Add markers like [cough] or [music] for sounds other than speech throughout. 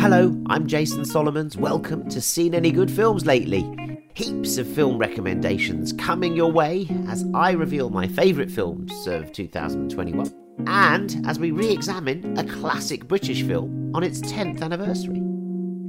Hello, I'm Jason Solomons. Welcome to Seen Any Good Films Lately. Heaps of film recommendations coming your way as I reveal my favourite films of 2021 and as we re examine a classic British film on its 10th anniversary.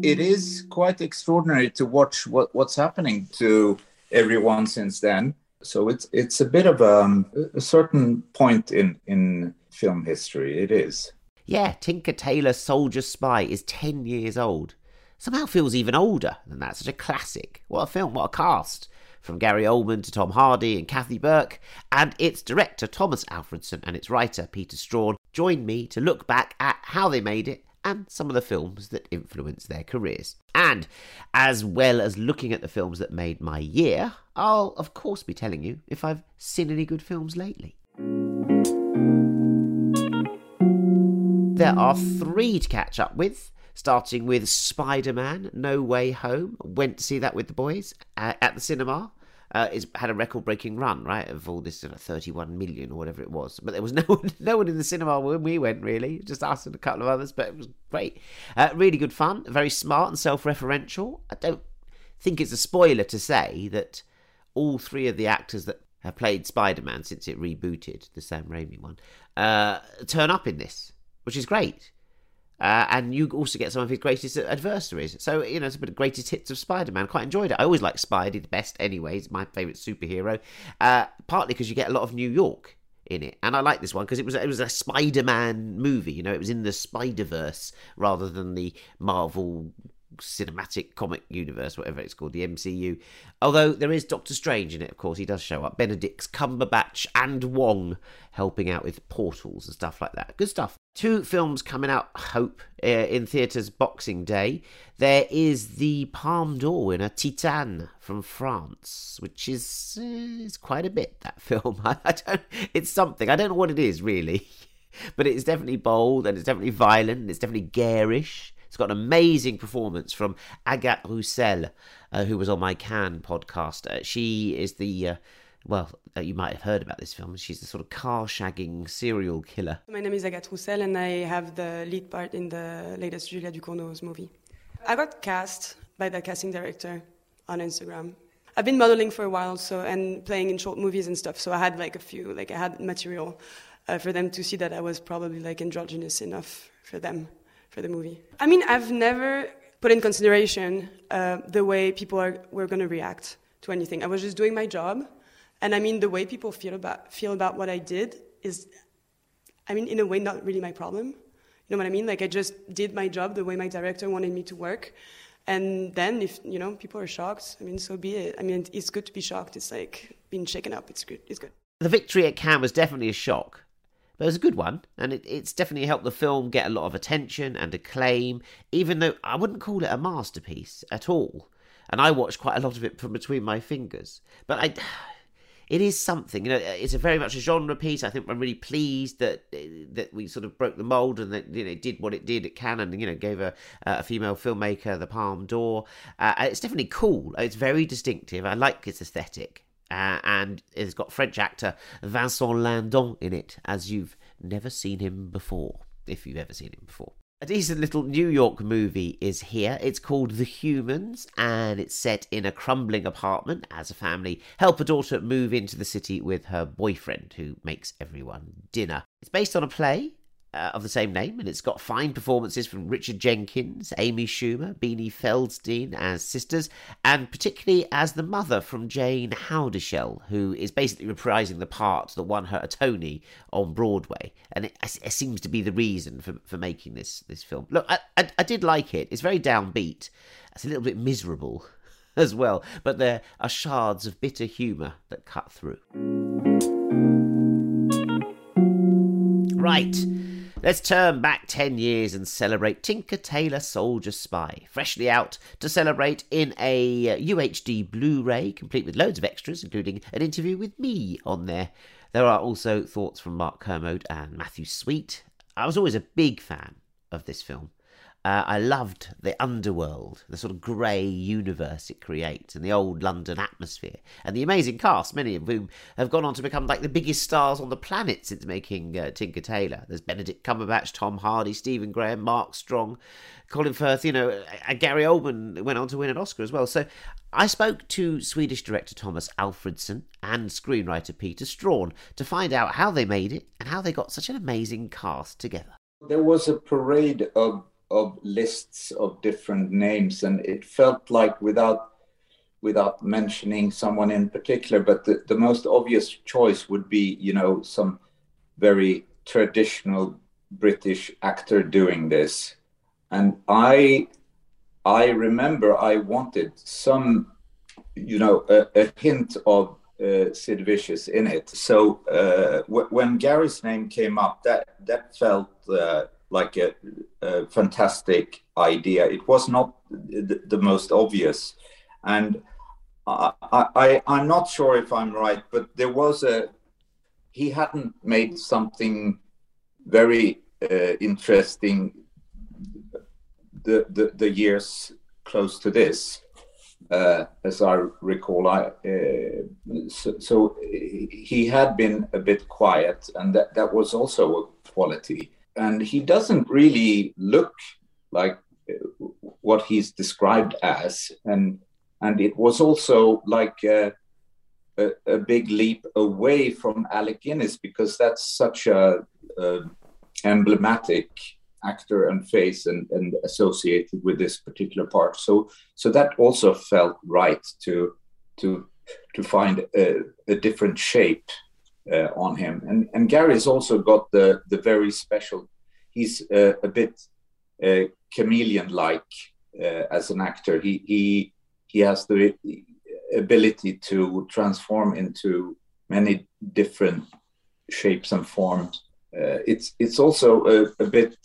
It is quite extraordinary to watch what, what's happening to everyone since then. So it's it's a bit of a, um, a certain point in in film history. It is. Yeah, Tinker Tailor Soldier Spy is 10 years old. Somehow feels even older than that. Such a classic. What a film, what a cast. From Gary Oldman to Tom Hardy and Kathy Burke, and its director Tomas Alfredson and its writer Peter Straughan join me to look back at how they made it and some of the films that influenced their careers. And as well as looking at the films that made my year, I'll of course be telling you if I've seen any good films lately. There are three to catch up with, starting with Spider Man No Way Home. Went to see that with the boys uh, at the cinema. Uh, it's had a record-breaking run, right, of all this 31 million or whatever it was. But there was [laughs] no one, no one in the cinema when we went, really, just us and a couple of others. But it was great, uh, really good fun, very smart and self-referential. I don't think it's a spoiler to say that all three of the actors that have played Spider-Man since it rebooted, the Sam Raimi one, uh, turn up in this which is great. Uh, and you also get some of his greatest adversaries. So, you know, it's a bit of greatest hits of Spider Man. Quite enjoyed it. I always like Spidey the best anyway. He's my favourite superhero. Uh, partly because you get a lot of New York in it. And I like this one because it was it was a Spider Man movie, you know, it was in the Spider Verse rather than the Marvel cinematic comic universe, whatever it's called, the MCU. Although there is Doctor Strange in it, of course, he does show up. Benedict Cumberbatch and Wong helping out with portals and stuff like that. Good stuff. Two films coming out, hope, uh, in theatres Boxing Day. There is the Palme d'Or winner, Titane from France, which is uh, is quite a bit. That [laughs] film, I, I don't. It's something. I don't know what it is really, [laughs] but it's definitely bold and it's definitely violent. And it's definitely garish. It's got an amazing performance from Agathe Rousselle, uh, who was on my Cannes podcast. Uh, she is the. Uh, well, you might have heard about this film. She's a sort of car shagging serial killer. My name is Agathe Rousselle, and I have the lead part in the latest Julia Ducournau's movie. I got cast by the casting director on Instagram. I've been modeling for a while, so and playing in short movies and stuff. So I had like a few, like I had material uh, for them to see that I was probably like androgynous enough for them for the movie. I mean, I've never put in consideration uh, the way people are, were going to react to anything. I was just doing my job, and I mean, the way people feel about feel about what I did is, I mean, in a way, not really my problem. You know what I mean? Like I just did my job the way my director wanted me to work. And then, if you know, people are shocked, I mean, so be it. I mean, it's good to be shocked. It's like being shaken up. It's good. It's good. The victory at Cannes was definitely a shock but it was a good one, and it, it's definitely helped the film get a lot of attention and acclaim, even though I wouldn't call it a masterpiece at all. And I watched quite a lot of it from between my fingers. But I, it is something, you know. It's a very much a genre piece. I think I'm really pleased that that we sort of broke the mold and that you know it did what it did at Cannes and you know gave a a female filmmaker the Palme d'Or. Uh, it's definitely cool. It's very distinctive. I like its aesthetic. Uh, and it's got French actor Vincent Lindon in it, as you've never seen him before, if you've ever seen him before. A decent little New York movie is here. It's called The Humans, and it's set in a crumbling apartment as a family help a daughter move into the city with her boyfriend, who makes everyone dinner. It's based on a play uh, of the same name, and it's got fine performances from Richard Jenkins, Amy Schumer, Beanie Feldstein as sisters, and particularly as the mother from Jayne Houdyshell, who is basically reprising the part that won her a Tony on Broadway, and it, it seems to be the reason for, for making this this film. Look, I, I, I did like it. It's very downbeat. It's a little bit miserable [laughs] as well, but there are shards of bitter humour that cut through. Right. Let's turn back 10 years and celebrate Tinker Tailor Soldier Spy, freshly out to celebrate in a UHD Blu ray, complete with loads of extras, including an interview with me on there. There are also thoughts from Mark Kermode and Matthew Sweet. I was always a big fan of this film. Uh, I loved the underworld, the sort of grey universe it creates, and the old London atmosphere, and the amazing cast, many of whom have gone on to become like the biggest stars on the planet since making uh, Tinker Tailor. There's Benedict Cumberbatch, Tom Hardy, Stephen Graham, Mark Strong, Colin Firth, you know, and Gary Oldman went on to win an Oscar as well. So I spoke to Swedish director Tomas Alfredson and screenwriter Peter Straughan to find out how they made it and how they got such an amazing cast together. There was a parade of of lists of different names, and it felt like without without mentioning someone in particular, but the, the most obvious choice would be, you know, some very traditional British actor doing this. And I I remember I wanted some, you know, a, a hint of uh, Sid Vicious in it. So uh, w- when Gary's name came up, that that felt uh, like a, a, fantastic idea. It was not the, the most obvious, and I, I, I'm not sure if I'm right, but there was a he hadn't made something very uh, interesting the, the, the years close to this. Uh, as I recall, I, uh, so, so, he had been a bit quiet, and that, that was also a quality and he doesn't really look like uh, what he's described as. And and it was also like a, a, a big leap away from Alec Guinness because that's such a, a emblematic actor and face and, and associated with this particular part. So so that also felt right to to to find a, a different shape uh, on him. And and Gary's also got the the very special. He's uh, a bit uh, chameleon-like uh, as an actor. He he he has the ability to transform into many different shapes and forms. Uh, it's it's also a, a bit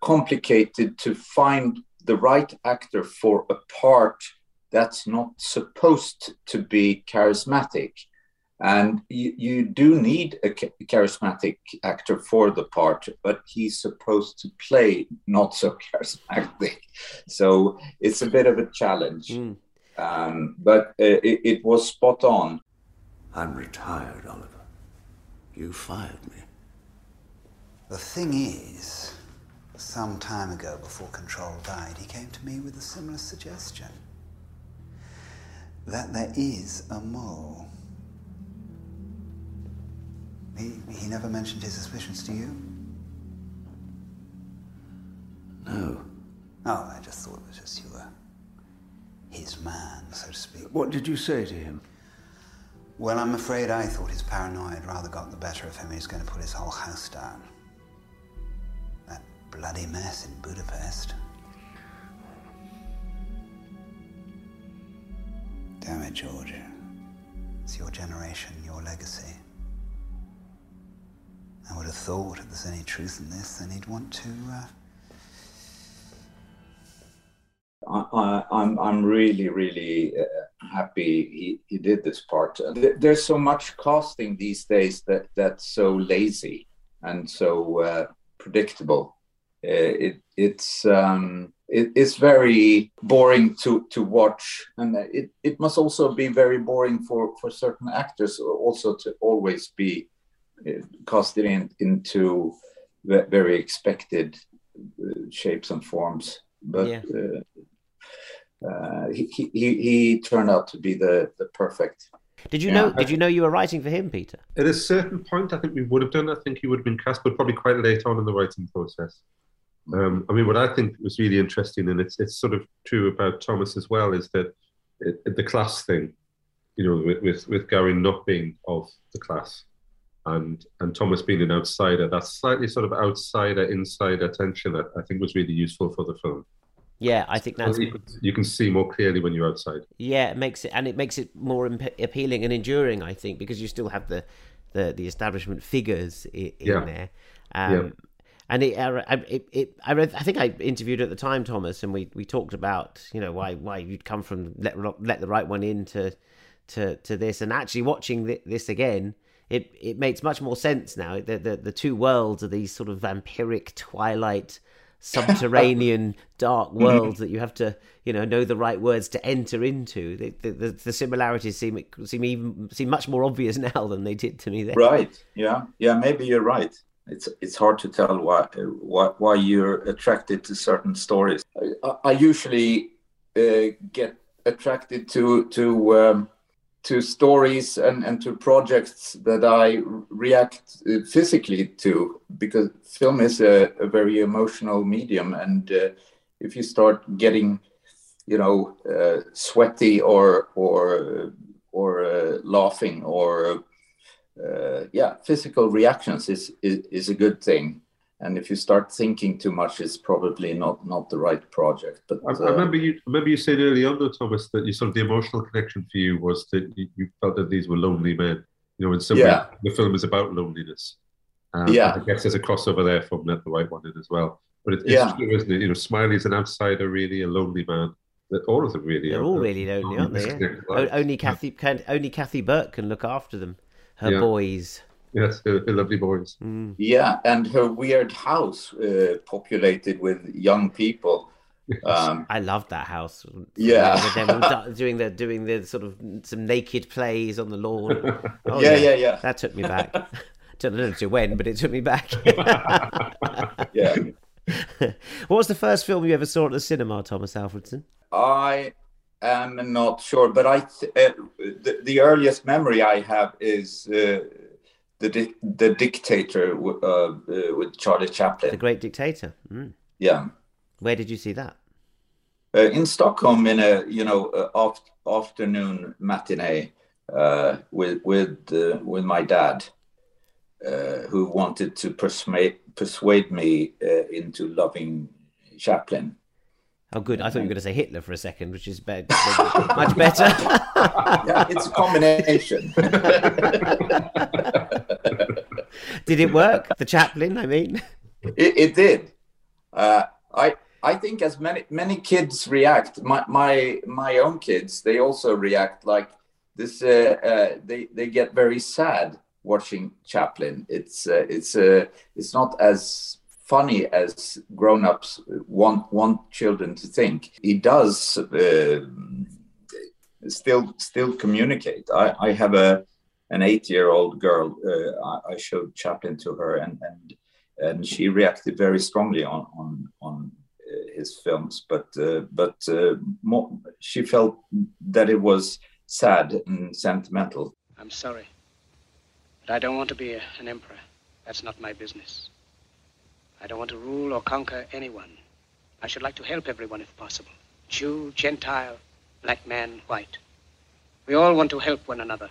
complicated to find the right actor for a part that's not supposed to be charismatic and you, you do need a charismatic actor for the part, but he's supposed to play not so [laughs] charismatic. So it's a bit of a challenge. Mm. Um, but uh, it, it was spot on. I'm retired, Oliver. You fired me. The thing is, some time ago, before Control died, he came to me with a similar suggestion that there is a mole he, he never mentioned his suspicions to you? No. Oh, I just thought it was just you were his man, so to speak. What did you say to him? Well, I'm afraid I thought his paranoia had rather got the better of him. He's going to put his whole house down. That bloody mess in Budapest. Damn it, George. It's your generation, your legacy. Thought if there's any truth in this, then he'd want to. Uh... I, I'm I'm really really uh, happy he, he did this part. There's so much casting these days that that's so lazy and so uh, predictable. Uh, it it's um, it, it's very boring to to watch, and it, it must also be very boring for for certain actors also to always be cast it in, into very expected uh, shapes and forms. But yeah. uh, uh, he, he, he turned out to be the, the perfect. Did you yeah. know? Did you know you were writing for him, Peter? At a certain point, I think we would have done. I think he would have been cast, but probably quite late on in the writing process. Um, I mean, what I think was really interesting, and it's it's sort of true about Thomas as well, is that it, the class thing, you know, with, with with Gary not being of the class, and and Thomas being an outsider, that slightly sort of outsider insider tension that I think was really useful for the film. Yeah, I think that's you, can see more clearly when you're outside. Yeah, it makes it and it makes it more imp- appealing and enduring. I think because you still have the the, the establishment figures in, in yeah. there. Um, yeah. And it, uh, it, it, I read. I think I interviewed at the time, Thomas, and we, we talked about you know why why you'd come from let let the right one in to to to this, and actually watching this again, it it makes much more sense now. The the, the two worlds are these sort of vampiric twilight subterranean [laughs] dark worlds that you have to you know know the right words to enter into. The, the, the, the similarities seem seem even seem much more obvious [laughs] now than they did to me then. Right. Yeah. Yeah. Maybe you're right. It's it's hard to tell why why, why you're attracted to certain stories. I, I usually uh, get attracted to to um, to stories and, and to projects that I react uh, physically to because film is a, a very emotional medium and uh, if you start getting you know uh, sweaty or or or uh, laughing or uh, yeah physical reactions is, is is a good thing and if you start thinking too much, it's probably not not the right project. But I, uh, I remember you I remember you saying early on, though, Thomas, that you sort of the emotional connection for you was that you, you felt that these were lonely men. You know, in some yeah. way, the film is about loneliness. Um, yeah, I guess there's a crossover there from Let the Right One in as well. But it, it's yeah. true, isn't it? You know, Smiley's an outsider, really, a lonely man. That all of them really. They're are, all really lonely, aren't they? Yeah? Only Kathy can, only Kathy Burke can look after them. Her boys. Yes, the, lovely boys. Mm. Yeah, and her weird house uh, populated with young people. Um, I loved that house. Yeah, them doing the doing the sort of some naked plays on the lawn. [laughs] Oh, yeah, yeah, yeah, yeah, That took me back. [laughs] don't know to when, but it took me back. [laughs] yeah. what was the first film you ever saw at the cinema, Tomas Alfredson? I am not sure, but I th- uh, the, the earliest memory I have is. Uh, the the dictator uh, uh, with Charlie Chaplin. The Great Dictator. Mm. Yeah. Where did you see that? Uh, in Stockholm, in a you know uh, afternoon matinee uh, with with uh, with my dad, who wanted to persuade persuade me into loving Chaplin. Oh, good. I thought you were going to say Hitler for a second, which is be- [laughs] much better. yeah, it's a combination. [laughs] did it work? The Chaplin, I mean, it, it did. Uh, I I think as many many kids react, my my my own kids, they also react like this. Uh, uh, they they get very sad watching Chaplin. It's uh, it's uh, it's not as funny as grown-ups want want children to think. He does uh, still still communicate. I, I have a an eight-year-old girl. Uh, I showed Chaplin to her, and and and she reacted very strongly on on on uh, his films. But uh, but uh, more, she felt that it was sad and sentimental. I'm sorry, but I don't want to be a, an emperor. That's not my business. I don't want to rule or conquer anyone. I should like to help everyone if possible. Jew, Gentile, black man, white. We all want to help one another.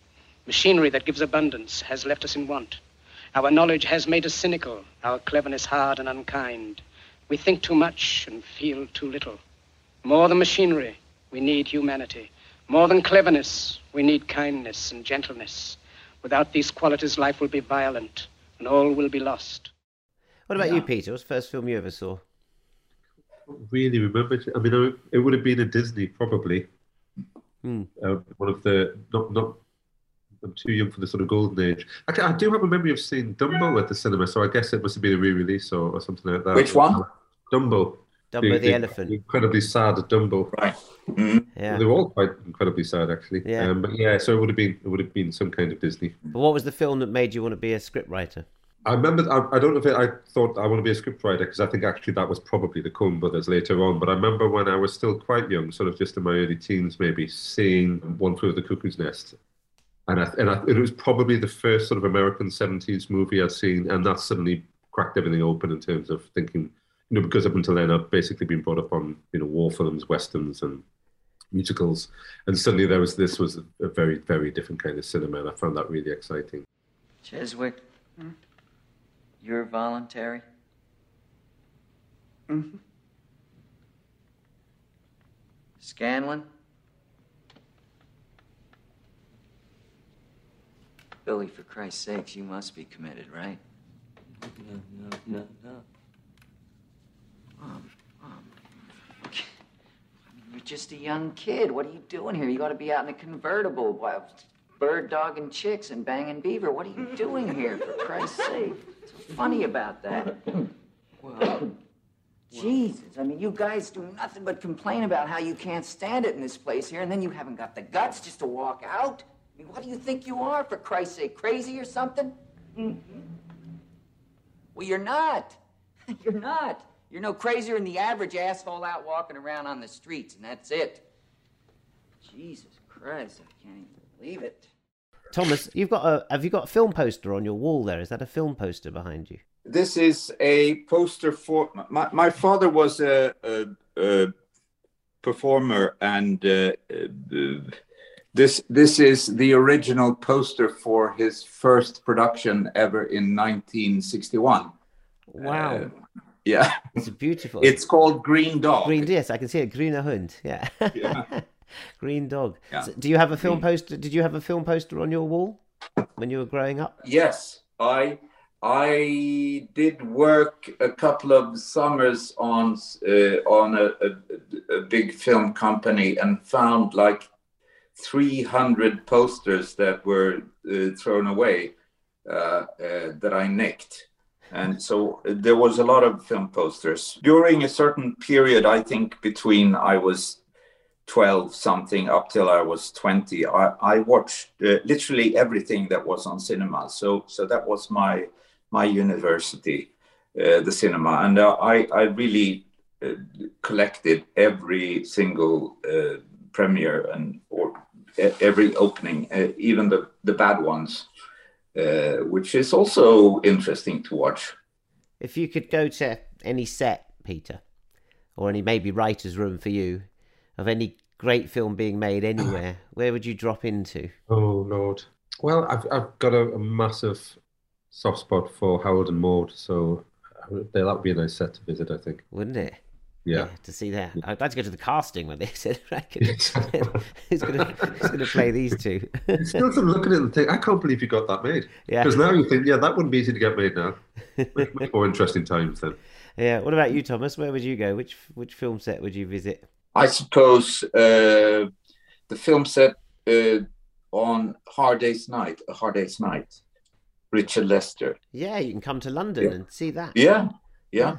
Machinery that gives abundance has left us in want. Our knowledge has made us cynical, our cleverness hard and unkind. We think too much and feel too little. More than machinery, we need humanity. More than cleverness, we need kindness and gentleness. Without these qualities, life will be violent and all will be lost. What about yeah. you, Peter? What's the first film you ever saw? really remember. I mean, it would have been a Disney probably. Hmm. Uh, one of the not not. I'm too young for the sort of golden age. Actually, I do have a memory of seeing Dumbo at the cinema, so I guess it must have been a re-release or, or something like that. Which one? Dumbo. Dumbo the, the, elephant. Incredibly sad Dumbo. Right. Mm-hmm. Yeah. They were all quite incredibly sad, actually. Yeah. Um, but yeah, so it would have been it would have been some kind of Disney. But what was the film that made you want to be a scriptwriter? I remember, I, I, don't know if it, I thought I want to be a scriptwriter because I think actually that was probably the Coen brothers later on. But I remember when I was still quite young, sort of just in my early teens, maybe seeing One Flew of the Cuckoo's Nest. And, I, and I, it was probably the first sort of American 70s movie I'd seen. And that suddenly cracked everything open in terms of thinking, you know, because up until then I'd basically been brought up on, you know, war films, westerns, and musicals. And suddenly there was this was a very, very different kind of cinema. And I found that really exciting. Cheswick. Hmm? You're voluntary? Mm-hmm. Scanlon? Billy, for Christ's sakes, you must be committed, right? No, no, no, no. Um, um, I mean, you're just a young kid. What are you doing here? You ought to be out in a convertible, while bird dogging chicks and banging beaver. What are you doing here, for Christ's sake? What's so funny about that? Well, Jesus, I mean, you guys do nothing but complain about how you can't stand it in this place here, and then you haven't got the guts just to walk out. I mean, what do you think you are, for Christ's sake? Crazy or something? Well, you're not. [laughs] You're not. You're no crazier than the average asshole out walking around on the streets, and that's it. Jesus Christ, I can't even believe it. Thomas, you've got a have you got a film poster on your wall there? Is that a film poster behind you? This is a poster for my, my father was a, a, a performer, and uh, uh, this this is the original poster for his first production ever in 1961. Wow. Uh, yeah, it's beautiful. It's called Green Dog. Green yes, I can see it. Grüner Hund. Yeah. Yeah. [laughs] Green dog. Yeah. So do you have a film poster? Did you have a film poster on your wall when you were growing up? Yes, I I did work a couple of summers on uh, on a, a, a big film company and found like 300 posters that were uh, thrown away uh, uh, that I nicked. And so there was a lot of film posters. During a certain period, I think between I was 12 something up till I was 20, I, I watched uh, literally everything that was on cinema. So, so that was my my university, uh, the cinema, and uh, I I really collected every single premiere and or e- every opening, uh, even the the bad ones, uh, which is also interesting to watch. If you could go to any set, Peter, or any maybe writer's room for you, of any great film being made anywhere, [clears throat] where would you drop into? Oh Lord. Well, I've I've got a, a massive soft spot for Harold and Maude, so that would be a nice set to visit. I think. Wouldn't it? Yeah. to see that. I'd like to go to the casting when they [laughs] said, reckon, [laughs] who's going to who's going to play these two? Still sort looking at it and think, I can't believe you got that made. Yeah. Because now you think, yeah, that wouldn't be easy to get made now. Much, much more interesting times then. yeah. What about you, Thomas? Where would you go? Which which film set would you visit? I suppose uh, the film set uh, on Hard Day's Night, A Hard Day's Night, Richard Lester. Yeah, you can come to London Yeah. and see that. Yeah, yeah.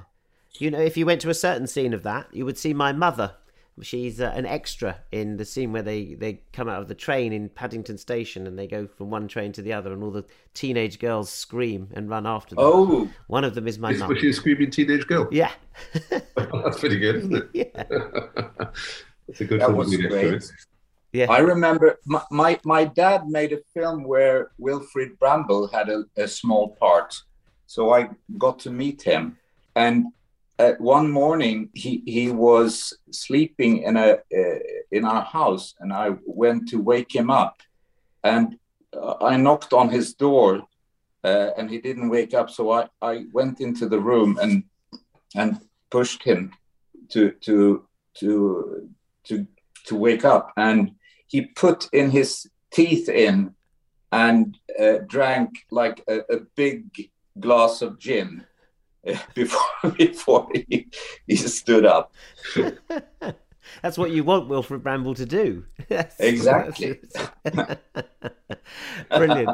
You know, if you went to a certain scene of that, you would see my mother. She's uh, an extra in the scene where they, they come out of the train in Paddington Station and they go from one train to the other, and all the teenage girls scream and run after them. Oh. one of them is my Is- mum. Was she a screaming teenage girl? Yeah. [laughs] That's pretty good, isn't it? yeah. [laughs] That's a good That was to be next to great. Yeah. I remember my, my, my dad made a film where Wilfrid Brambell had a, a small part. So I got to meet him. And uh, one morning he, he was sleeping in a uh, in our house and I went to wake him up. And uh, I knocked on his door uh, and he didn't wake up. So I, I went into the room and and pushed him to to to to to wake up and he put in his teeth in and uh, drank like a, a big glass of gin [laughs] before [laughs] before he, he stood up [laughs] That's what you want Wilfrid Brambell to do. That's- Exactly. Brilliant.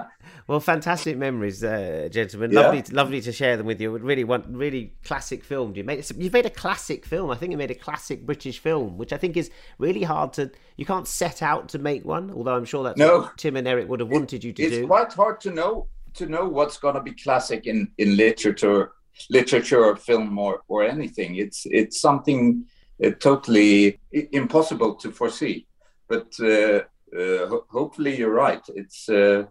Well, fantastic memories, uh, gentlemen. Yeah. Lovely, lovely to share them with you. Really, want really classic film. You made you've made a classic film. I think you made a classic British film, which I think is really hard to. You can't set out to make one, although I'm sure that's No. Tim and Eric would have wanted you to it's do. quite hard to know to know what's going to be classic in in literature literature or film or or anything. It's it's something uh, totally impossible to foresee. But uh, uh, ho- hopefully you're right. It's uh,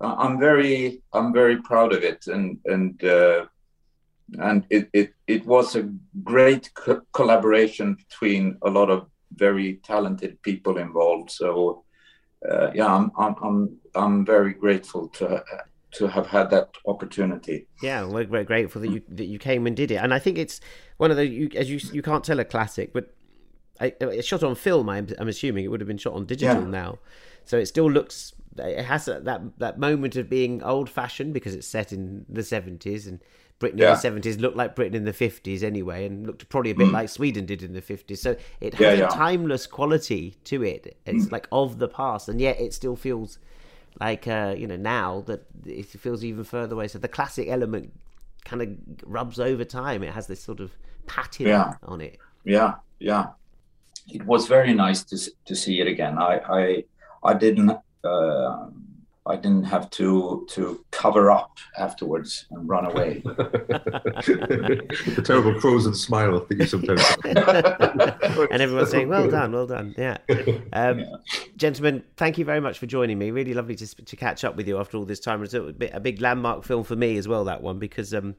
i'm very i'm very proud of it. And and uh, and it, it it was a great co- collaboration between a lot of very talented people involved. So uh, yeah, I'm, I'm, I'm, I'm very grateful to to have had that opportunity. Yeah, we're very grateful that you that you came and did it. And I think it's one of the you, as you you can't tell a classic, but I, it's shot on film. I'm, I'm assuming it would have been shot on digital Yeah. now, so it still looks. It has that that, moment of being old fashioned because it's set in the seventies and Britain in the seventies looked like Britain in the fifties anyway, and looked probably a bit like Sweden did in the fifties. So it has Mm. Yeah, a yeah. timeless quality to it. It's Mm. like of the past, and yet it still feels like uh, you know now that it feels even further away. So the classic element kind of rubs over time. It has this sort of patina Yeah. on it. yeah yeah it was very nice to to see it again i i i didn't uh, i didn't have to to cover up afterwards and run away [laughs] the terrible frozen smile that you sometimes have. [laughs] and everyone's saying, "Well done, well done." Yeah, [laughs] um, gentlemen, thank you very much for joining me. Really lovely to to catch up with you after all this time. It's a, bit, a big landmark film for me as well. That one because um,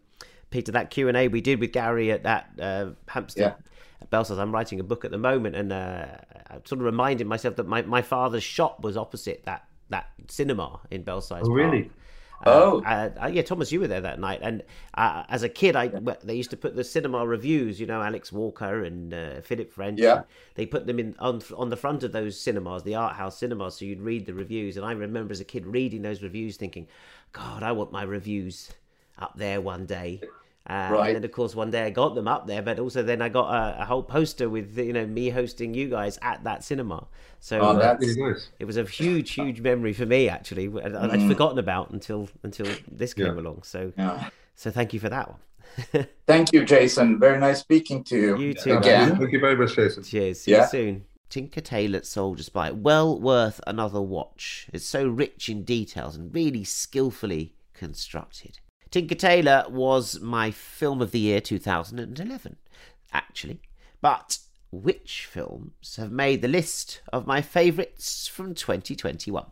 Peter, that Q and A we did with Gary at that uh, Hampstead. At Belsize, I'm writing a book at the moment, and uh, I sort of reminded myself that my, my father's shop was opposite that that cinema in Belsize. Oh, really? Park. Oh. Uh, uh, yeah, Thomas, you were there that night, and uh, as a kid, I well, they used to put the cinema reviews. You know, Alex Walker and uh, Philip French. Yeah. They put them in on on the front of those cinemas, the art house cinemas, so you'd read the reviews. And I remember as a kid reading those reviews, thinking, "God, I want my reviews up there one day." Uh, Right. And then, of course, one day I got them up there, but also then I got a, a whole poster with you know me hosting you guys at that cinema. So Oh, uh, that's- Really nice. it was a huge, huge memory for me. Actually, I- I'd forgotten about until until this came Yeah. along. So, Yeah. so thank you for that one. [laughs] thank you jason very nice speaking to you, You too, again Thank you very much, Jason. Cheers. See Yeah. you soon. Tinker Tailor Soldier Spy. Well worth another watch. It's so rich in details and really skillfully constructed. Tinker Tailor was my film of the year 2011, actually. But which films have made the list of my favourites from 2021?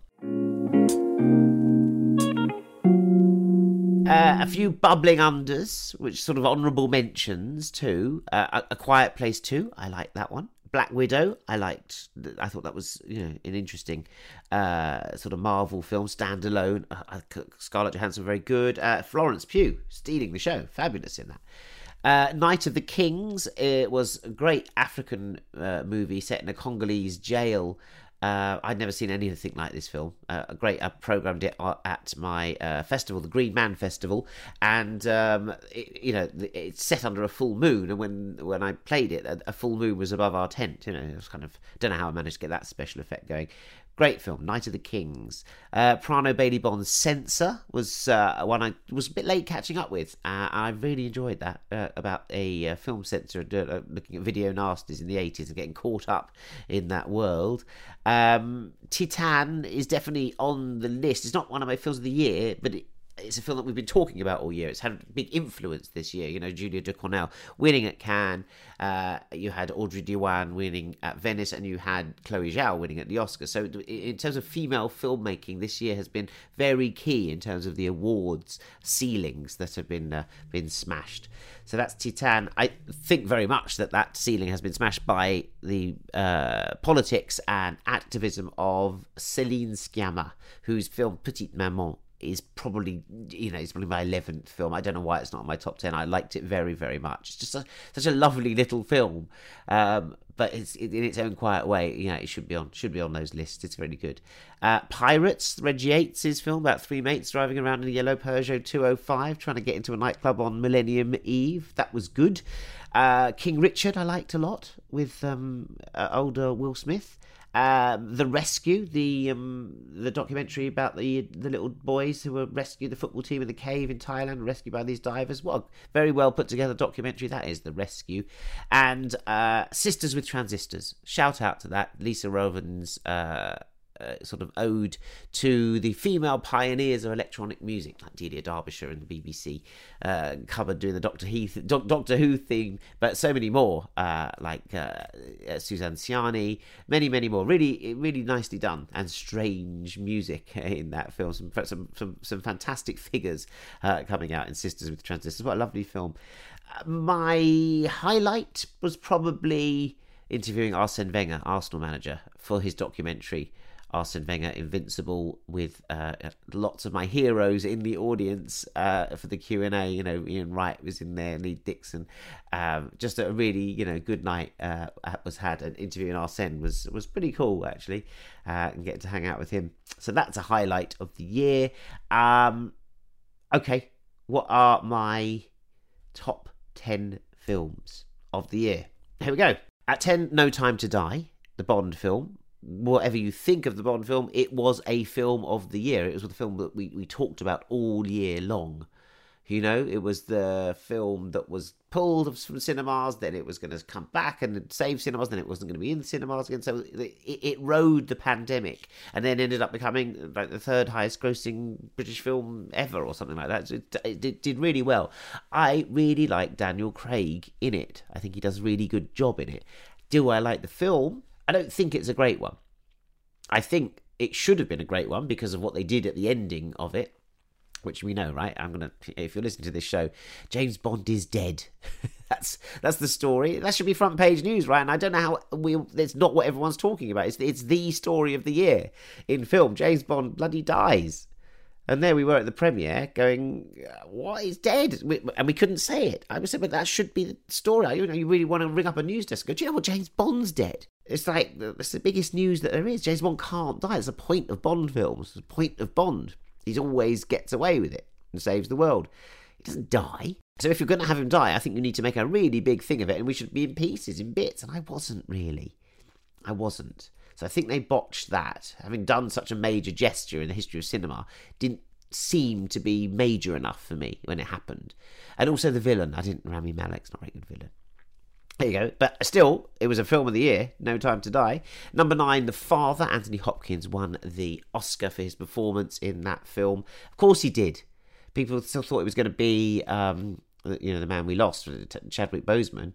Uh, a few bubbling unders, which sort of honourable mentions too. Uh, a, Quiet Place Two, I like that one. Black Widow, I liked. I thought that was you know an interesting uh, sort of Marvel film, standalone. Uh, uh, Scarlett Johansson very good. Uh, Florence Pugh stealing the show, fabulous in that. Uh, Night of the Kings it was a great African uh, movie set in a Congolese jail. Uh, I'd never seen anything like this film. Uh, great. I programmed it at my uh, festival, the Green Man Festival, and um, it, you know it's set under a full moon. And when when I played it, a full moon was above our tent. You know, it was kind of don't know how I managed to get that special effect going. Great film, Night of the Kings. Uh, Prano Bailey Bond's Censor was uh, one I was a bit late catching up with. Uh, I really enjoyed that uh, about a uh, film censor uh, looking at video nasties in the 80s and getting caught up in that world. Um, Titane is definitely on the list. It's not one of my films of the year, but it, it's a film that we've been talking about all year. It's had a big influence this year. You know, Julia Ducournau winning at Cannes. Uh, you had Audrey Diwan winning at Venice, and you had Chloe Zhao winning at the Oscars. So, in terms of female filmmaking, this year has been very key in terms of the awards ceilings that have been uh, been smashed. So that's Titane. I think very much that that ceiling has been smashed by the uh, politics and activism of Celine Sciamma, whose film Petite Maman is probably you know it's probably my 11th film. I don't know why it's not my top 10 i liked it very very much. It's just a, such a lovely little film. Um, but it's in its own quiet way you know it should be on should be on those lists. It's really good. Uh, pirates reggie yates' film about three mates driving around in a yellow peugeot 205 trying to get into a nightclub on millennium eve. That was good. Uh, king richard i liked a lot with um, uh, older will smith um, the rescue, the um, the documentary about the the little boys who were rescued, the football team in the cave in Thailand, rescued by these divers. What a very well put together documentary that is. The rescue, and uh, Sisters with Transistors. Shout out to that, Lisa Rovner's. Uh, uh, sort of ode to the female pioneers of electronic music, like Delia Derbyshire and the BBC, uh, covered doing the Doctor Heath, Doc, Doctor Who theme, but so many more, uh, like uh, uh, Suzanne Ciani, many, many more. Really, really nicely done and strange music [laughs] in that film. Some some some, some fantastic figures uh, coming out in Sisters with Transistors. What a lovely film. My highlight was probably interviewing Arsene Wenger, Arsenal manager, for his documentary Arsene Wenger Invincible with uh, lots of my heroes in the audience uh, for the Q and A. You know, Ian Wright was in there, Lee Dixon. Um, just a really you know good night uh, was had. An interview interviewing Arsene was was pretty cool actually, uh, and getting to hang out with him. So that's a highlight of the year. Um, okay, what are my top ten films of the year? Here we go. At ten, No Time to Die, the Bond film whatever you think of the Bond film, it was a film of the year. It was the film that we, we talked about all year long. You know, it was the film that was pulled from cinemas, then it was going to come back and save cinemas, then it wasn't going to be in cinemas again. So it, it rode the pandemic and then ended up becoming like the third highest grossing British film ever or something like that. So it, it, it did really well. I really like Daniel Craig in it. I think he does a really good job in it. Do I like the film? I don't think it's a great one. I think it should have been a great one because of what they did at the ending of it, which we know, right? I'm gonna. If you're listening to this show, James Bond is dead. [laughs] that's that's the story. That should be front page news, right? And I don't know how we. It's not what everyone's talking about. It's it's the story of the year in film. James Bond bloody dies. And there we were at the premiere going, what is dead? And we couldn't say it. I was saying, but that should be the story. You know, you really want to ring up a news desk And go, do you know what? James Bond's dead. It's like, it's the biggest news that there is. James Bond can't die. It's the point of Bond films. It's the point of Bond. He always gets away with it and saves the world. He doesn't die. So if you're going to have him die, I think you need to make a really big thing of it and we should be in pieces, in bits. And I wasn't really. I wasn't. So I think they botched that. Having done such a major gesture in the history of cinema, didn't seem to be major enough for me when it happened. And also the villain. I didn't. Rami Malek's not a very good villain. There you go. But still, it was a film of the year. No Time to Die. Number nine, The Father. Anthony Hopkins won the Oscar for his performance in that film. Of course, he did. People still thought it was going to be, um, you know, the man we lost, Chadwick Boseman.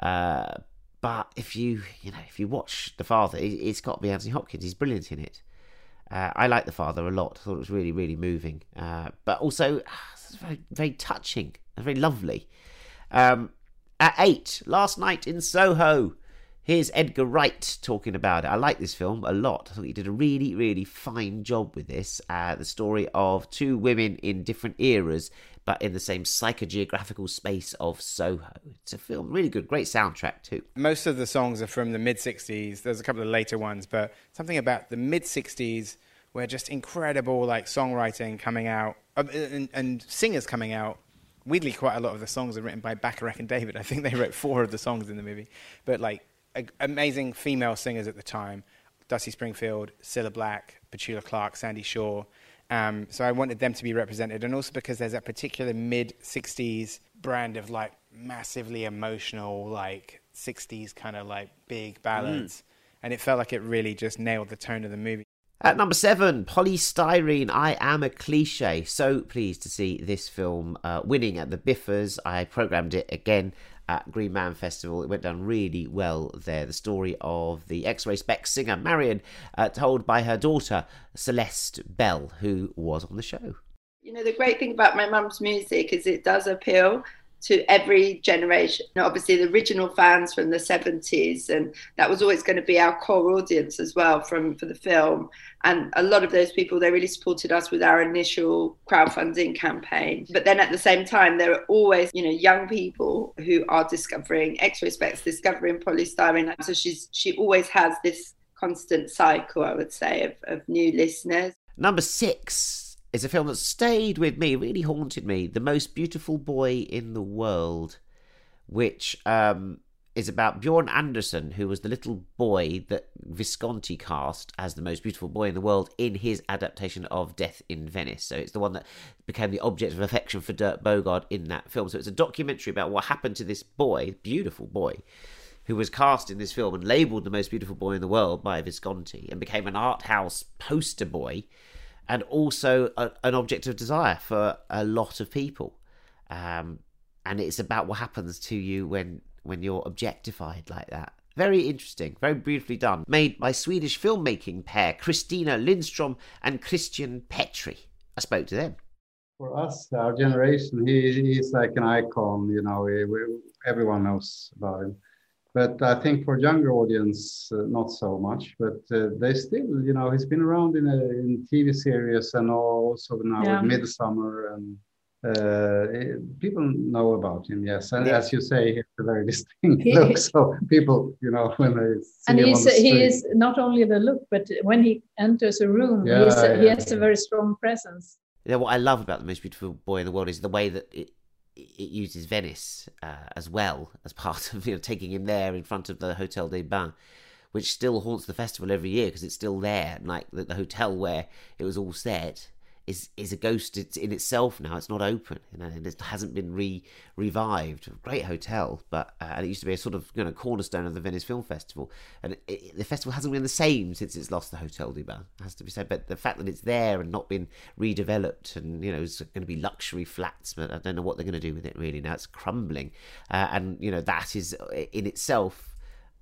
Uh, but if you, you know, if you watch The Father, it's got to be Anthony Hopkins. He's brilliant in it. Uh, I like The Father a lot. I thought it was really, really moving, uh, but also very, very touching and very lovely. Um, at eight, last night in Soho. Here's Edgar Wright talking about it. I like this film a lot. I thought he did a really, really fine job with this. Uh, the story of two women in different eras but in the same psychogeographical space of Soho. It's a film, really good, great soundtrack too. Most of the songs are from the mid 60s. There's a couple of later ones, but something about the mid 60s where just incredible like songwriting coming out uh, and, and, singers coming out. Weirdly, quite a lot of the songs are written by Bacharach and David. I think they wrote four of the songs in the movie. But like a, amazing female singers at the time Dusty Springfield, Cilla Black, Petula Clark, Sandie Shaw. Um, so I wanted them to be represented, and also because there's that particular mid '60s brand of like massively emotional, like '60s kind of like big ballads, mm. and it felt like it really just nailed the tone of the movie. At number seven, Polystyrene, I Am a Cliche. So pleased to see this film uh, winning at the Biffers. I programmed it again at Green Man Festival. It went down really well there. The story of the X-Ray Spex singer Marion, uh, told by her daughter Celeste Bell, who was on the show. You know, the great thing about my mum's music is it does appeal to every generation. Obviously, the original fans from the 70s, and that was always going to be our core audience as well from for the film. And a lot of those people, they really supported us with our initial crowdfunding campaign. But then at the same time, there are always, you know, young people who are discovering X-Ray Spex, discovering polystyrene. So she's she always has this constant cycle, I would say, of, of new listeners. Number six it's a film that stayed with me, really haunted me. The Most Beautiful Boy in the World, which um, is about Björn Andrésen, who was the little boy that Visconti cast as the most beautiful boy in the world in his adaptation of Death in Venice. So it's the one that became the object of affection for Dirk Bogarde in that film. So it's a documentary about what happened to this boy, beautiful boy, who was cast in this film and labelled the most beautiful boy in the world by Visconti and became an art house poster boy and also a, an object of desire for a lot of people. Um, and it's about what happens to you when when you're objectified like that. Very interesting, very beautifully done. Made by Swedish filmmaking pair Kristina Lindström and Kristian Petri. I spoke to them. For us, our generation, he, he's like an icon. You know, we, we, everyone knows about him. But I think for younger audience, uh, not so much. But uh, they still, you know, he's been around in a in TV series and also now Yeah. with Midsummer, and uh, it- people know about him. Yes, and Yeah. as you say, he has a very [laughs] distinct He- look. So people, you know, [laughs] when they see and him he's on the he is not only the look, but when he enters a room, Yeah, he's a, he yeah, has a very strong presence. Yeah, what I love about the most beautiful boy in the world is the way that it it uses Venice uh, as well as part of you know taking him there in front of the Hotel des Bains, which still haunts the festival every year because it's still there. Like the, the hotel where it was all set is is a ghost in itself now. It's not open, you know, and it hasn't been re revived. Great hotel, but uh, and it used to be a sort of you know cornerstone of the Venice Film Festival, and it, it- the festival hasn't been the same since it's lost the Hotel des Bains. Has to be said, but the fact that it's there and not been redeveloped, and you know, it's going to be luxury flats, but I don't know what they're going to do with it really. Now it's crumbling, uh, and you know that is uh, in itself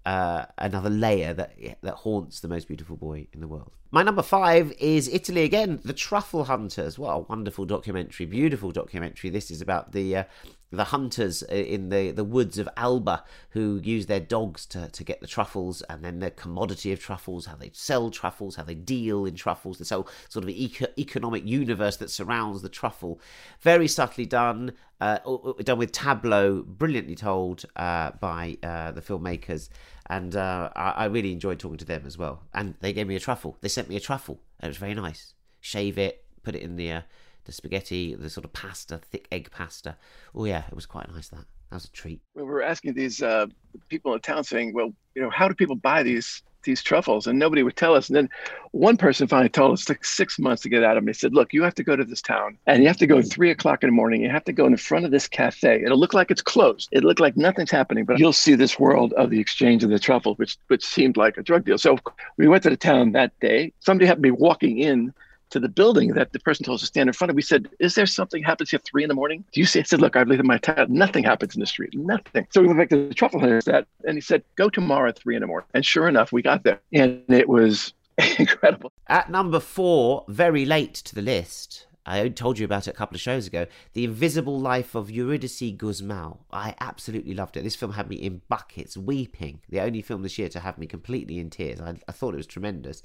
uh, another layer that that haunts the most beautiful boy in the world. My number five is Italy again, The Truffle Hunters. What a wonderful documentary, beautiful documentary. This is about the uh, the hunters in the, the woods of Alba who use their dogs to, to get the truffles and then the commodity of truffles, how they sell truffles, how they deal in truffles, this whole sort of eco- economic universe that surrounds the truffle. Very subtly done, uh, done with tableau, brilliantly told uh, by uh, the filmmakers. And uh, I, I really enjoyed talking to them as well. And they gave me a truffle. They sent me a truffle. It was very nice. Shave it, put it in the uh, the spaghetti, the sort of pasta, thick egg pasta. Oh yeah, it was quite nice. That that was a treat. we were asking these uh, people in town saying, well, you know, how do people buy these these truffles? And nobody would tell us. And then one person finally told us, it took six months to get out of me. He said, look, you have to go to this town and you have to go at three o'clock in the morning. You have to go in front of this cafe. It'll look like it's closed. It'll look like nothing's happening, but you'll see this world of the exchange of the truffle, which which seemed like a drug deal. So we went to the town that day. Somebody happened to be walking in to the building that the person told us to stand in front of. We said, "Is there something happens here three in the morning?" Do you see? I said, "Look, I've lived in my town. Nothing happens in the street. Nothing." So we went back to the truffle hunters that, and he said, "Go tomorrow at three in the morning." And sure enough, we got there, and it was [laughs] incredible. At number four, very late to the list, I told you about it a couple of shows ago. The Invisible Life of Eurydice Gusmão. I absolutely loved it. This film had me in buckets, weeping. The only film this year to have me completely in tears. I, I thought it was tremendous.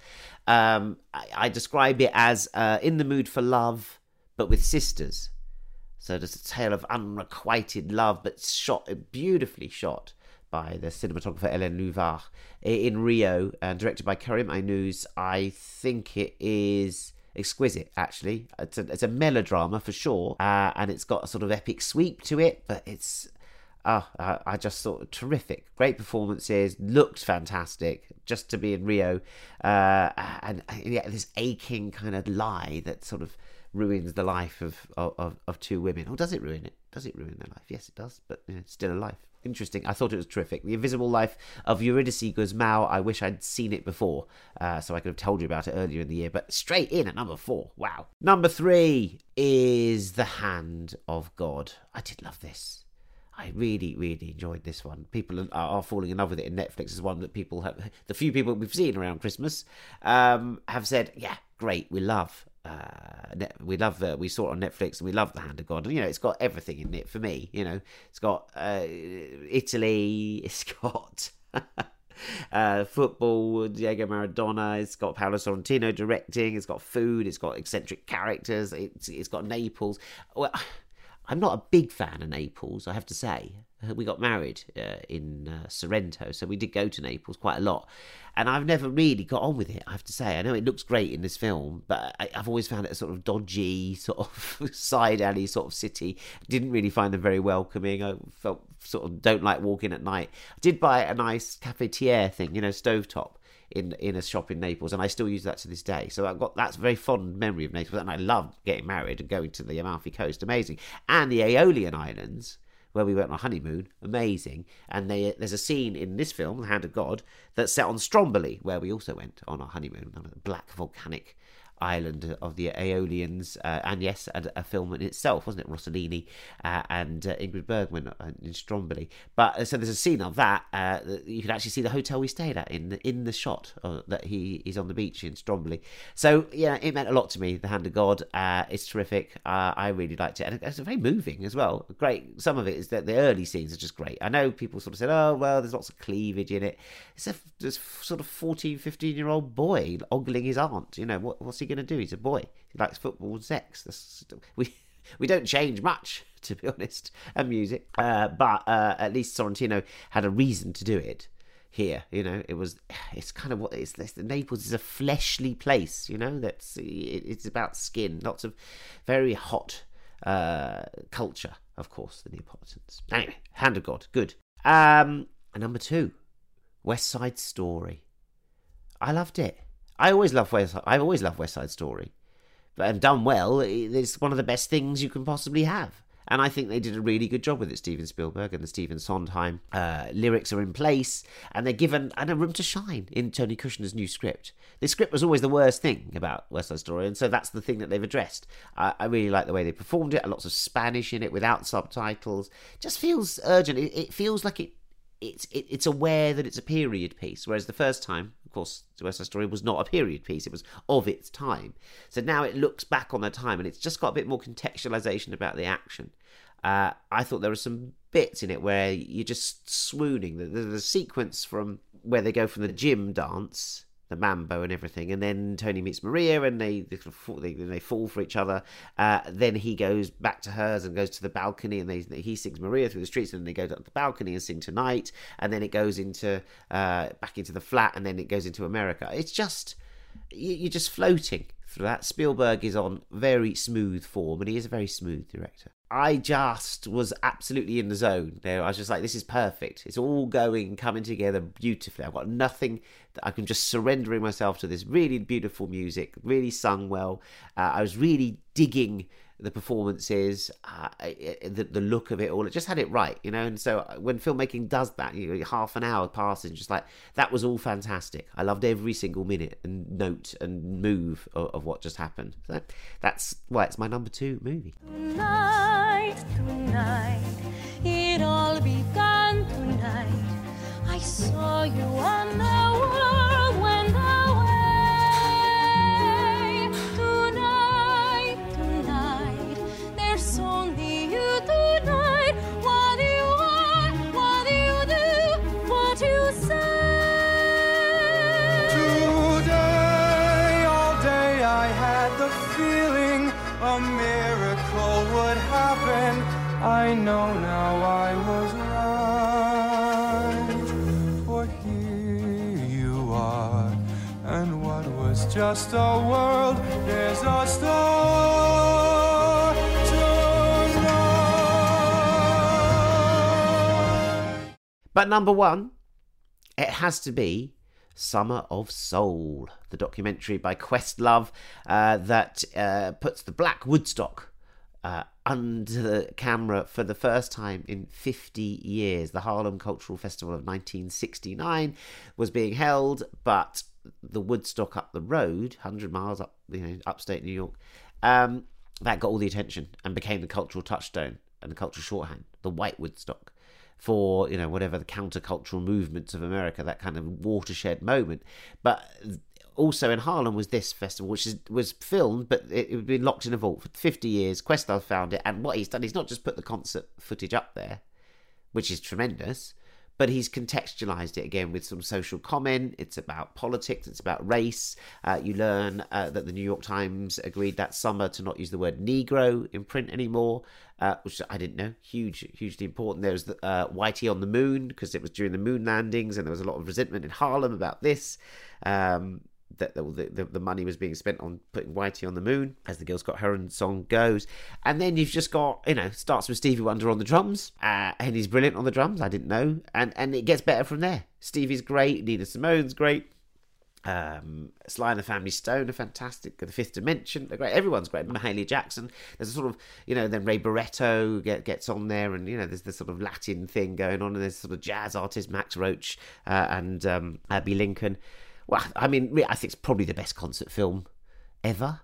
Um, I, I describe it as uh, in the mood for love, but with sisters. So there's a tale of unrequited love, but shot beautifully shot by the cinematographer Hélène Louvart in Rio, and directed by Karim Aïnouz. I think it is exquisite. Actually, it's a, it's a melodrama for sure, uh, and it's got a sort of epic sweep to it, but it's. Oh, I just thought terrific, great performances, looked fantastic. Just to be in Rio, uh, and, and yeah, this aching kind of lie that sort of ruins the life of, of, of two women. Or does it ruin it? Does it ruin their life? Yes, it does, but you know, still a life. Interesting. I thought it was terrific. The Invisible Life of Eurydice Gusmão. I wish I'd seen it before, uh, so I could have told you about it earlier in the year. But straight in at number four. Wow. Number three is The Hand of God. I did love this. I really, really enjoyed this one. People are, are falling in love with it. And Netflix is one that people have. The few people we've seen around Christmas um, have said, "Yeah, great, we love." Uh, we love uh, we saw it on Netflix and we love the hand of God. And you know it's got everything in it for me you know. It's got uh, Italy [laughs] it's got [laughs] uh, football Diego Maradona it's got Paolo Sorrentino directing it's got food it's got eccentric characters it's it's got Naples. Well, [sighs] I'm not a big fan of Naples, I have to say. Uh, We got married uh, in uh, Sorrento, so we did go to Naples quite a lot. And I've never really got on with it, I have to say. I know it looks great in this film, but I, I've always found it a sort of dodgy, [laughs] sort of side alley sort of city. Didn't really find them very welcoming. I felt sort of don't like walking at night. I did buy a nice cafetiere thing, you know, stovetop in in a shop in Naples, and I still use that to this day. So I've got that's a very fond memory of Naples, and I love getting married and going to the Amalfi Coast, amazing, and the Aeolian Islands where we went on a honeymoon, amazing. And they, there's a scene in this film, The Hand of God, that's set on Stromboli, where we also went on our honeymoon, on a black volcanic island of the Aeolians, uh, and yes, a, film in itself, wasn't it? Rossellini uh, and uh, Ingrid Bergman uh, in Stromboli. But uh, so there's a scene of that. Uh, you can actually see the hotel we stayed at in the, in the shot uh, that he is on the beach in Stromboli. So yeah, it meant a lot to me. The Hand of God. It's terrific. I really liked it, and it's very moving as well. Great. Some of it is that the early scenes are just great. I know people sort of said, "Oh well, there's lots of cleavage in it." It's a sort of 14, 15 year old boy ogling his aunt. You know what, what's he going to do? He's a boy. He likes football sex. That's, we [laughs] we don't change much, [laughs] to be honest, and music. Uh, but uh, at least Sorrentino had a reason to do it here. You know, it was. [sighs] It's kind of what it's. it's Naples is a fleshly place. You know, that's it, it's about skin. Lots of very hot uh, culture, of course, the Neapolitans. Anyway, Hand of God, good. Um, number two, West Side Story. I loved it. I always love West. I've always loved West Side Story, and done well, it's one of the best things you can possibly have. And I think they did a really good job with it, Steven Spielberg and the Stephen Sondheim. Uh, lyrics are in place, and they're given and a room to shine in Tony Kushner's new script. The script was always the worst thing about West Side Story, and so that's the thing that they've addressed. I, really like the way they performed it. Lots of Spanish in it without subtitles. Just feels urgent. It, it feels like it it's it, it's aware that it's a period piece, whereas the first time, course, the West Side Story was not a period piece; it was of its time. So now it looks back on the time, and it's just got a bit more contextualization about the action. Uh, I thought there were some bits in it where you're just swooning. The, the, the sequence from where they go from the gym dance, the mambo and everything, and then Tony meets Maria, and they they, they, they fall for each other. Uh, then he goes back to hers and goes to the balcony, and they, he sings Maria through the streets, and then they go to the balcony and sing Tonight, and then it goes into uh, back into the flat, and then it goes into America. It's just you- you're just floating through that. Spielberg is on very smooth form, and he is a very smooth director. I just was absolutely in the zone there. I was just like, this is perfect. It's all going, coming together beautifully. I've got nothing that I can just surrendering myself to this really beautiful music, really sung well. Uh, I was really digging the performances, uh, the, the look of it all. It just had it right, you know. And so uh, when filmmaking does that, you know, half an hour passes, just like that was all fantastic. I loved every single minute and note and move of, of what just happened. So that's why it's my number two movie. Tonight, tonight, it all began tonight. I saw you world is a star. But number one, it has to be Summer of Soul, the documentary by Questlove uh, that uh, puts the Black Woodstock uh, under the camera for the first time in 50 years. The Harlem Cultural Festival of 1969 was being held, but the Woodstock up the road, 100 miles up, you know, upstate New York, um, that got all the attention and became the cultural touchstone and the cultural shorthand, the White Woodstock for you know whatever the countercultural movements of America, that kind of watershed moment. But also in Harlem was this festival, which is, was filmed, but it, had been locked in a vault for 50 years. Questlove found it, and what he's done, he's not just put the concert footage up there, which is tremendous, but he's contextualized it again with some social comment. It's about politics, it's about race. Uh, you learn uh, that the New York Times agreed that summer to not use the word Negro in print anymore, uh, which I didn't know. Huge, hugely important. There was the, uh, Whitey on the Moon because it was during the moon landings, and there was a lot of resentment in Harlem about this. Um, that the, the, the money was being spent on putting Whitey on the moon, as the Gil Scott Heron song goes. And then you've just got, you know, starts with Stevie Wonder on the drums, uh, and he's brilliant on the drums. I didn't know, and and it gets better from there. Stevie's great, Nina Simone's great. Um, Sly and the Family Stone are fantastic. The Fifth Dimension, they're great. Everyone's great. Mahalia Jackson. There's a sort of, you know, then Ray Barretto get, gets on there, and you know, there's this sort of Latin thing going on, and there's sort of jazz artist Max Roach uh, and um, Abbey Lincoln. Well, I mean, I think it's probably the best concert film ever.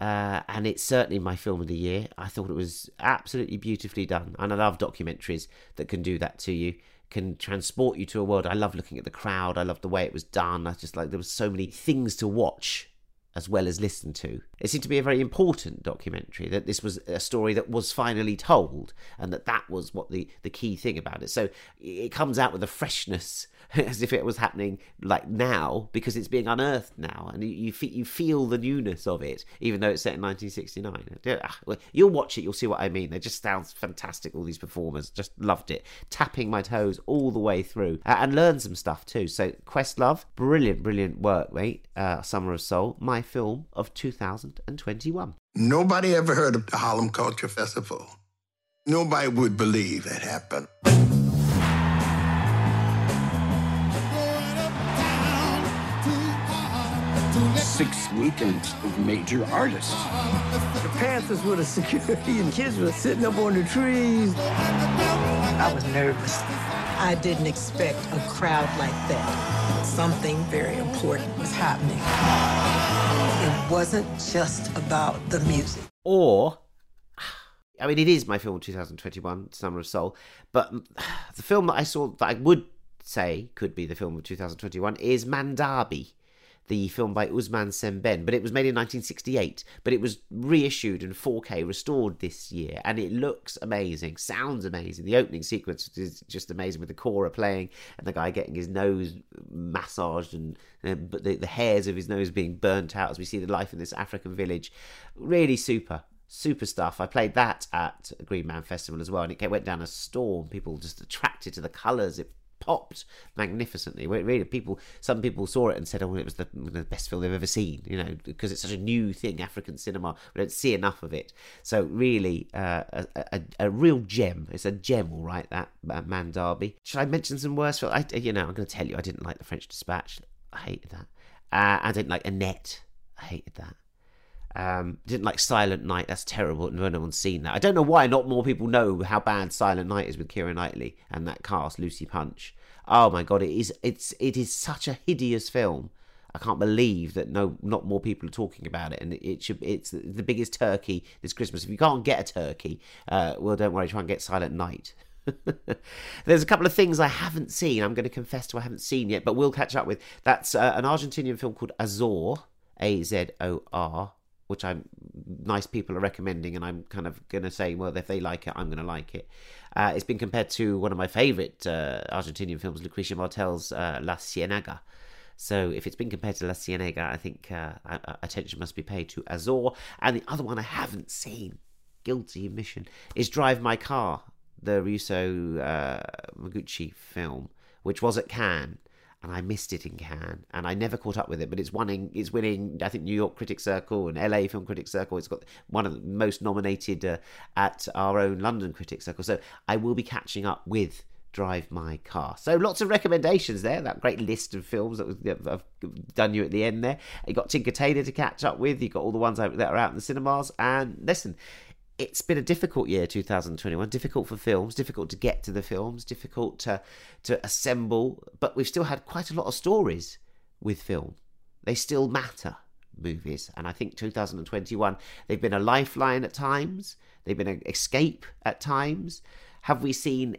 Uh, and it's certainly my film of the year. I thought it was absolutely beautifully done, and I love documentaries that can do that to you, can transport you to a world. I love looking at the crowd. I love the way it was done. I just like there was so many things to watch as well as listen to. It seemed to be a very important documentary that this was a story that was finally told, and that that was what the the key thing about it. So it comes out with a freshness [laughs] as if it was happening like now because it's being unearthed now, and you you, fe- you feel the newness of it, even though it's set in 1969. Yeah, ah, You'll watch it, you'll see what I mean. It just sounds fantastic. All these performers just loved it, tapping my toes all the way through, uh, and learn some stuff too. So Questlove, brilliant, brilliant work, mate. Uh, Summer of Soul, my film of 2021. Nobody ever heard of the Harlem Culture Festival. Nobody would believe it happened. Six weekends of major artists. The Panthers were the security and kids were sitting up on the trees. I was nervous. I didn't expect a crowd like that. Something very important was happening. It wasn't just about the music. Or, [sighs] I mean, it is my film of 2021, Summer of Soul, but [sighs] the film that I saw that I would say could be the film of 2021 is Mandabi, the film by Ousmane Sembène. But it was made in 1968, but it was reissued in 4K, restored this year, and it looks amazing, sounds amazing. The opening sequence is just amazing with the kora playing and the guy getting his nose massaged and uh, but the, the hairs of his nose being burnt out as we see the life in this African village. Really super super stuff. I played that at Green Man Festival as well, and it went down a storm. People just attracted to the colours. It popped magnificently. Where Really, people, some people saw it and said, "Oh, it was the, the best film they've ever seen." You know, because it's such a new thing, African cinema. We don't see enough of it. So really, uh, a, a, a real gem. It's a gem, all right. That uh, Mandabi. Should I mention some worse? I, you know, I'm going to tell you, I didn't like The French Dispatch. I hated that. Uh, I didn't like Annette. I hated that. Um, didn't like Silent Night. That's terrible. No one's seen that. I don't know why not more people know how bad Silent Night is with Keira Knightley and that cast, Lucy Punch. Oh my god, it is. It's it is such a hideous film. I can't believe that no, not more people are talking about it, and it should. It's the biggest turkey this Christmas. If you can't get a turkey, uh, well, don't worry. Try and get Silent Night. [laughs] There's a couple of things I haven't seen. I'm going to confess to I haven't seen yet, but we'll catch up with. That's uh, an Argentinian film called Azor, A Z O R, which I'm nice people are recommending, and I'm kind of going to say, well, if they like it, I'm going to like it. Uh, it's been compared to one of my favourite uh, Argentinian films, Lucrecia Martel's uh, La Ciénaga. So if it's been compared to La Ciénaga, I think uh, attention must be paid to Azor. And the other one I haven't seen, guilty admission, is Drive My Car, the Ryusuke uh, Hamaguchi film, which was at Cannes and I missed it in Cannes, and I never caught up with it. But it's winning, it's winning. I think New York Critics Circle and LA Film Critics Circle. It's got one of the most nominated uh, at our own London Critics Circle. So I will be catching up with Drive My Car. So lots of recommendations there. That great list of films that, was, that I've done you at the end there. You got Tinker Tailor to catch up with. You got all the ones that are out in the cinemas. And listen, it's been a difficult year 2021 difficult for films difficult to get to the films difficult to to assemble but we've still had quite a lot of stories with film. They still matter movies and i think 2021 they've been a lifeline at times. They've been an escape at times. Have we seen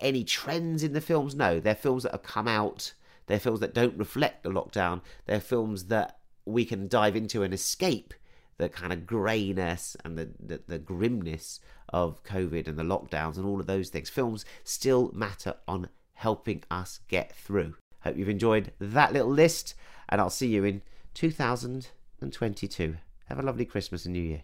any trends in the films? No. They're films that have come out. They're films that don't reflect the lockdown. They're films that we can dive into and escape the kind of greyness and the, the, the, grimness of COVID and the lockdowns and all of those things. Films still matter on helping us get through. Hope you've enjoyed that little list, and I'll see you in 2022. Have a lovely Christmas and New Year.